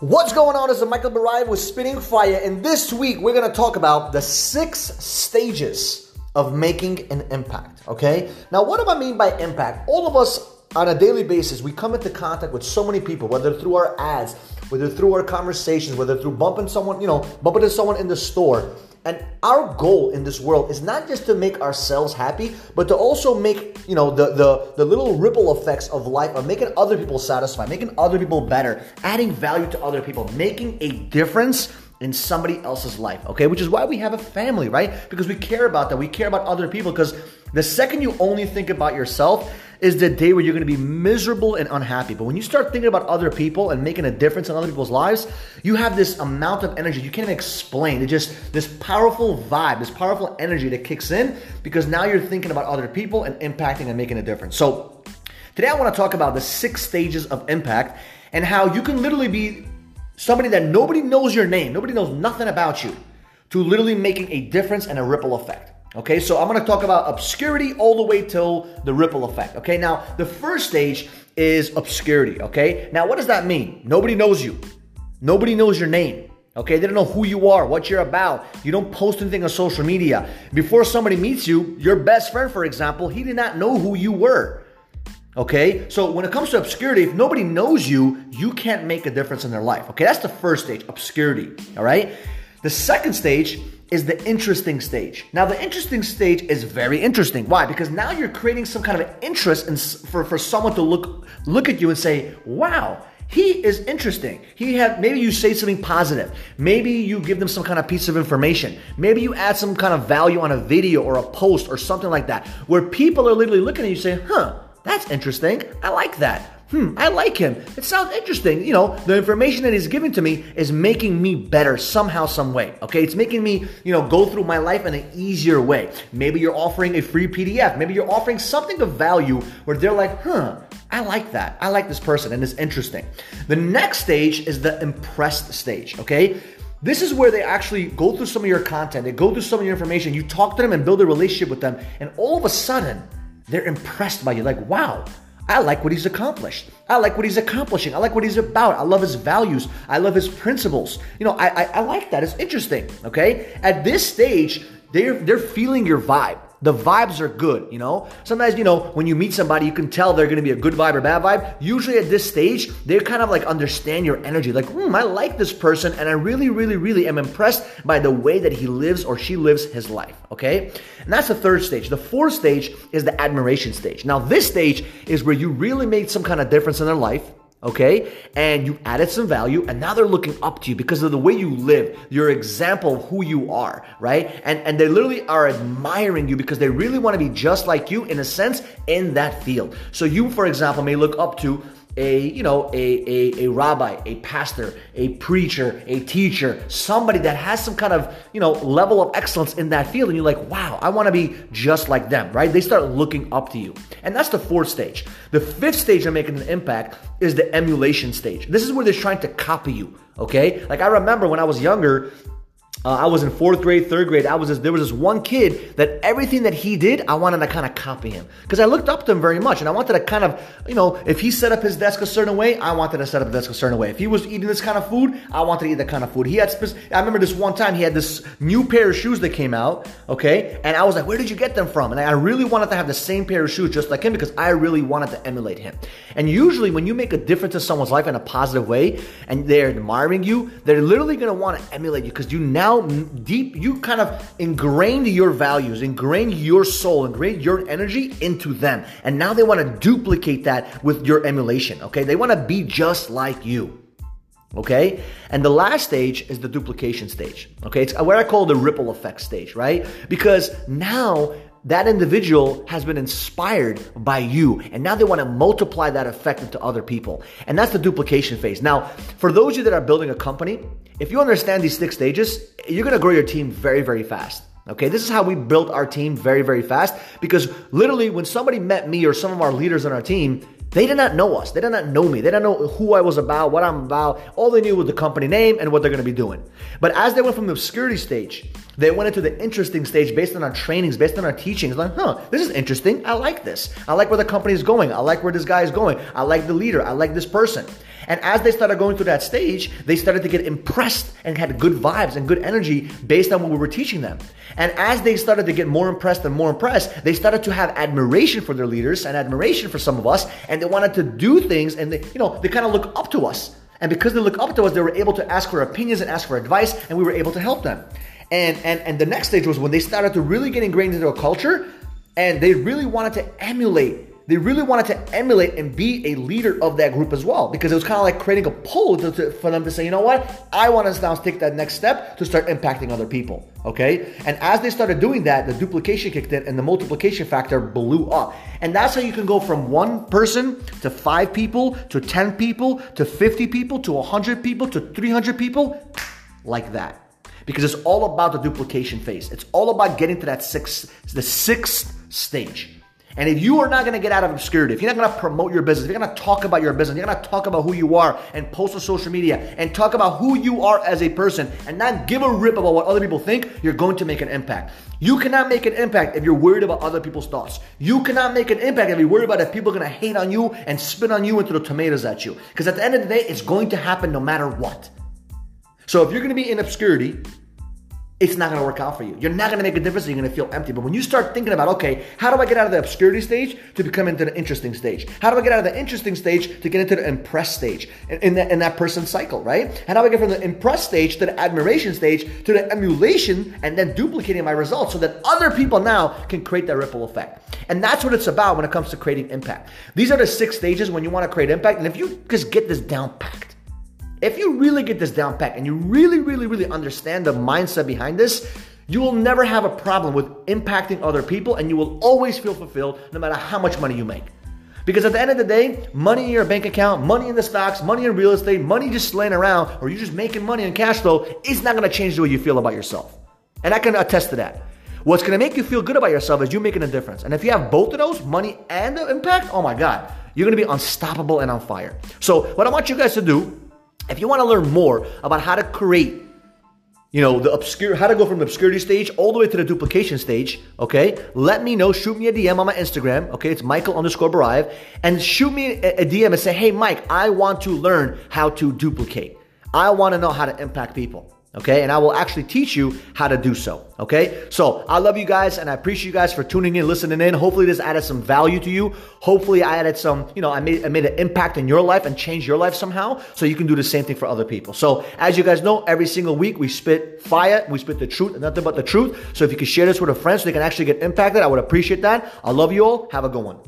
What's going on? This is Michael Barive with Spitting Fire, and this week we're to talk about the six stages of making an impact. Okay? Now, what do I mean by impact? All of us on a daily basis, we come into contact with so many people, whether through our ads, whether through our conversations, whether through bumping someone, you know, bumping into someone in the store. And our goal in this world is not just to make ourselves happy, but to also make, you know, the, the, the little ripple effects of life of making other people satisfied, making other people better, adding value to other people, making a difference in somebody else's life, okay? Which is why we have a family, right? Because we care about that. We care about other people because the second you only think about yourself, is the day where you're to be miserable and unhappy. But when you start thinking about other people and making a difference in other people's lives, you have this amount of energy you can't even explain. It's just this powerful vibe, this powerful energy that kicks in because now you're thinking about other people and impacting and making a difference. So today I want to talk about the six stages of impact and how you can literally be somebody that nobody knows your name, nobody knows nothing about you, to literally making a difference and a ripple effect. Okay, so I'm gonna talk about obscurity all the way till the ripple effect. Okay, now the first stage is obscurity. Okay, now what does that mean? Nobody knows you, nobody knows your name. Okay, they don't know who you are, what you're about. You don't post anything on social media. Before somebody meets you, your best friend, for example, he did not know who you were. Okay, so when it comes to obscurity, if nobody knows you, you can't make a difference in their life. Okay, that's the first stage, obscurity. All right, the second stage is the interesting stage. Now, the interesting stage is very interesting. Why? Because now you're creating some kind of interest in, for, for someone to look look at you and say, "Wow, he is interesting. He have maybe you say something positive. Maybe you give them some kind of piece of information. Maybe you add some kind of value on a video or a post or something like that, where people are literally looking at you saying, "Huh, that's interesting. I like that." Hmm, I like him. It sounds interesting. You know, the information that he's giving to me is making me better somehow, some way. Okay, it's making me, you know, go through my life in an easier way. Maybe you're offering a free PDF. Maybe you're offering something of value where they're like, huh, I like that. I like this person and it's interesting. The next stage is the impressed stage. Okay. This is where they actually go through some of your content, they go through some of your information, you talk to them and build a relationship with them, and all of a sudden, they're impressed by you. Like, wow, I like what he's accomplished. I like what he's accomplishing. I like what he's about. I love his values. I love his principles. You know, I, I, I like that. It's interesting. Okay. At this stage, they're they're feeling your vibe. The vibes are good, you know? Sometimes, you know, when you meet somebody, you can tell they're gonna be a good vibe or bad vibe. Usually at this stage, they kind of like understand your energy. Like, hmm, I like this person, and I really, really, really am impressed by the way that he lives or she lives his life, okay? And that's the third stage. The fourth stage is the admiration stage. Now, this stage is where you really made some kind of difference in their life okay? And you added some value, and now they're looking up to you because of the way you live, your example of who you are, right? And and they literally are admiring you because they really want to be just like you in a sense in that field. So you, for example, may look up to a you know a, a, a rabbi a pastor a preacher a teacher somebody that has some kind of you know level of excellence in that field and you're like wow i want to be just like them right? They start looking up to you. And that's the fourth stage. The fifth stage of making an impact is the emulation stage. This is where they're trying to copy you okay? Like i remember when i was younger uh, I was in fourth grade, third grade. I was just, there was this one kid that everything that he did, I wanted to kind of copy him because I looked up to him very much, and I wanted to kind of, you know, if he set up his desk a certain way, I wanted to set up the desk a certain way. If he was eating this kind of food, I wanted to eat that kind of food. He had, I remember this one time he had this new pair of shoes that came out, okay, and I was like, where did you get them from? And I really wanted to have the same pair of shoes just like him because I really wanted to emulate him. And usually, when you make a difference in someone's life in a positive way, and they're admiring you, they're literally going to want to emulate you because you now deep you kind of ingrained your values, ingrained your soul, ingrained your energy into them. And now they want to duplicate that with your emulation, okay? They want to be just like you. Okay? And the last stage is the duplication stage. Okay? It's what I call the ripple effect stage, right? Because now that individual has been inspired by you and now they want to multiply that effect into other people. And that's the duplication phase. Now for those of you that are building a company if you understand these six stages you're going to grow your team very very fast okay? This is how we built our team very very fast because literally when somebody met me or some of our leaders on our team they did not know us. They did not know me. They didn't know who I was about, what I'm about. All they knew was the company name and what they're going to be doing. But as they went from the obscurity stage, they went into the interesting stage based on our trainings, based on our teachings. Like, huh, this is interesting. I like this. I like where the company is going. I like where this guy is going. I like the leader. I like this person. And as they started going through that stage, they started to get impressed and had good vibes and good energy based on what we were teaching them. And as they started to get more impressed and more impressed, they started to have admiration for their leaders and admiration for some of us, and they wanted to do things and they, you know, they kind of look up to us. And because they look up to us, they were able to ask for opinions and ask for advice, and we were able to help them. And and and the next stage was when they started to really get ingrained into a culture and they really wanted to emulate they really wanted to emulate and be a leader of that group as well because it was kind of like creating a pull to, to, for them to say, you know what, I want to now take that next step to start impacting other people. Okay, and as they started doing that, the duplication kicked in and the multiplication factor blew up, and that's how you can go from one person to five people to ten people to fifty people to hundred people to three hundred people, like that because it's all about the duplication phase. It's all about getting to that sixth, the sixth stage. And if you are not to get out of obscurity, if you're not to promote your business, if you're to talk about your business, you're to talk about who you are and post on social media and talk about who you are as a person and not give a rip about what other people think, you're going to make an impact. You cannot make an impact if you're worried about other people's thoughts. You cannot make an impact if you're worried about if people are to hate on you and spit on you and throw tomatoes at you. Because at the end of the day, it's going to happen no matter what. So if you're to be in obscurity, it's not going to work out for you. You're not going to make a difference. You're going to feel empty. But when you start thinking about, okay, how do I get out of the obscurity stage to become into the interesting stage? How do I get out of the interesting stage to get into the impressed stage in, that, in that person's cycle, right? How do I get from the impressed stage to the admiration stage to the emulation and then duplicating my results so that other people now can create that ripple effect? And that's what it's about when it comes to creating impact. These are the six stages when you want to create impact. And if you just get this down packed, if you really get this down pat and you really, really, really understand the mindset behind this, you will never have a problem with impacting other people and you will always feel fulfilled no matter how much money you make. Because at the end of the day, money in your bank account, money in the stocks, money in real estate, money just laying around, or you're just making money in cash flow is not gonna change the way you feel about yourself. And I can attest to that. What's gonna make you feel good about yourself is you making a difference. And if you have both of those, money and the impact, oh my God, you're gonna be unstoppable and on fire. So, what I want you guys to do if you want to learn more about how to create, you know, the obscure, how to go from the obscurity stage all the way to the duplication stage, okay, let me know. Shoot me a DM on my Instagram, okay, it's Michael underscore Barive. and shoot me a, a DM and say, hey, Mike, I want to learn how to duplicate. I want to know how to impact people. Okay, and I will actually teach you how to do so. Okay, so I love you guys and I appreciate you guys for tuning in, listening in. Hopefully, this added some value to you. Hopefully, I added some, you know, I made, I made an impact in your life and changed your life somehow so you can do the same thing for other people. So, as you guys know, every single week we spit fire, we spit the truth nothing but the truth. So, if you could share this with a friend so they can actually get impacted, I would appreciate that. I love you all. Have a good one.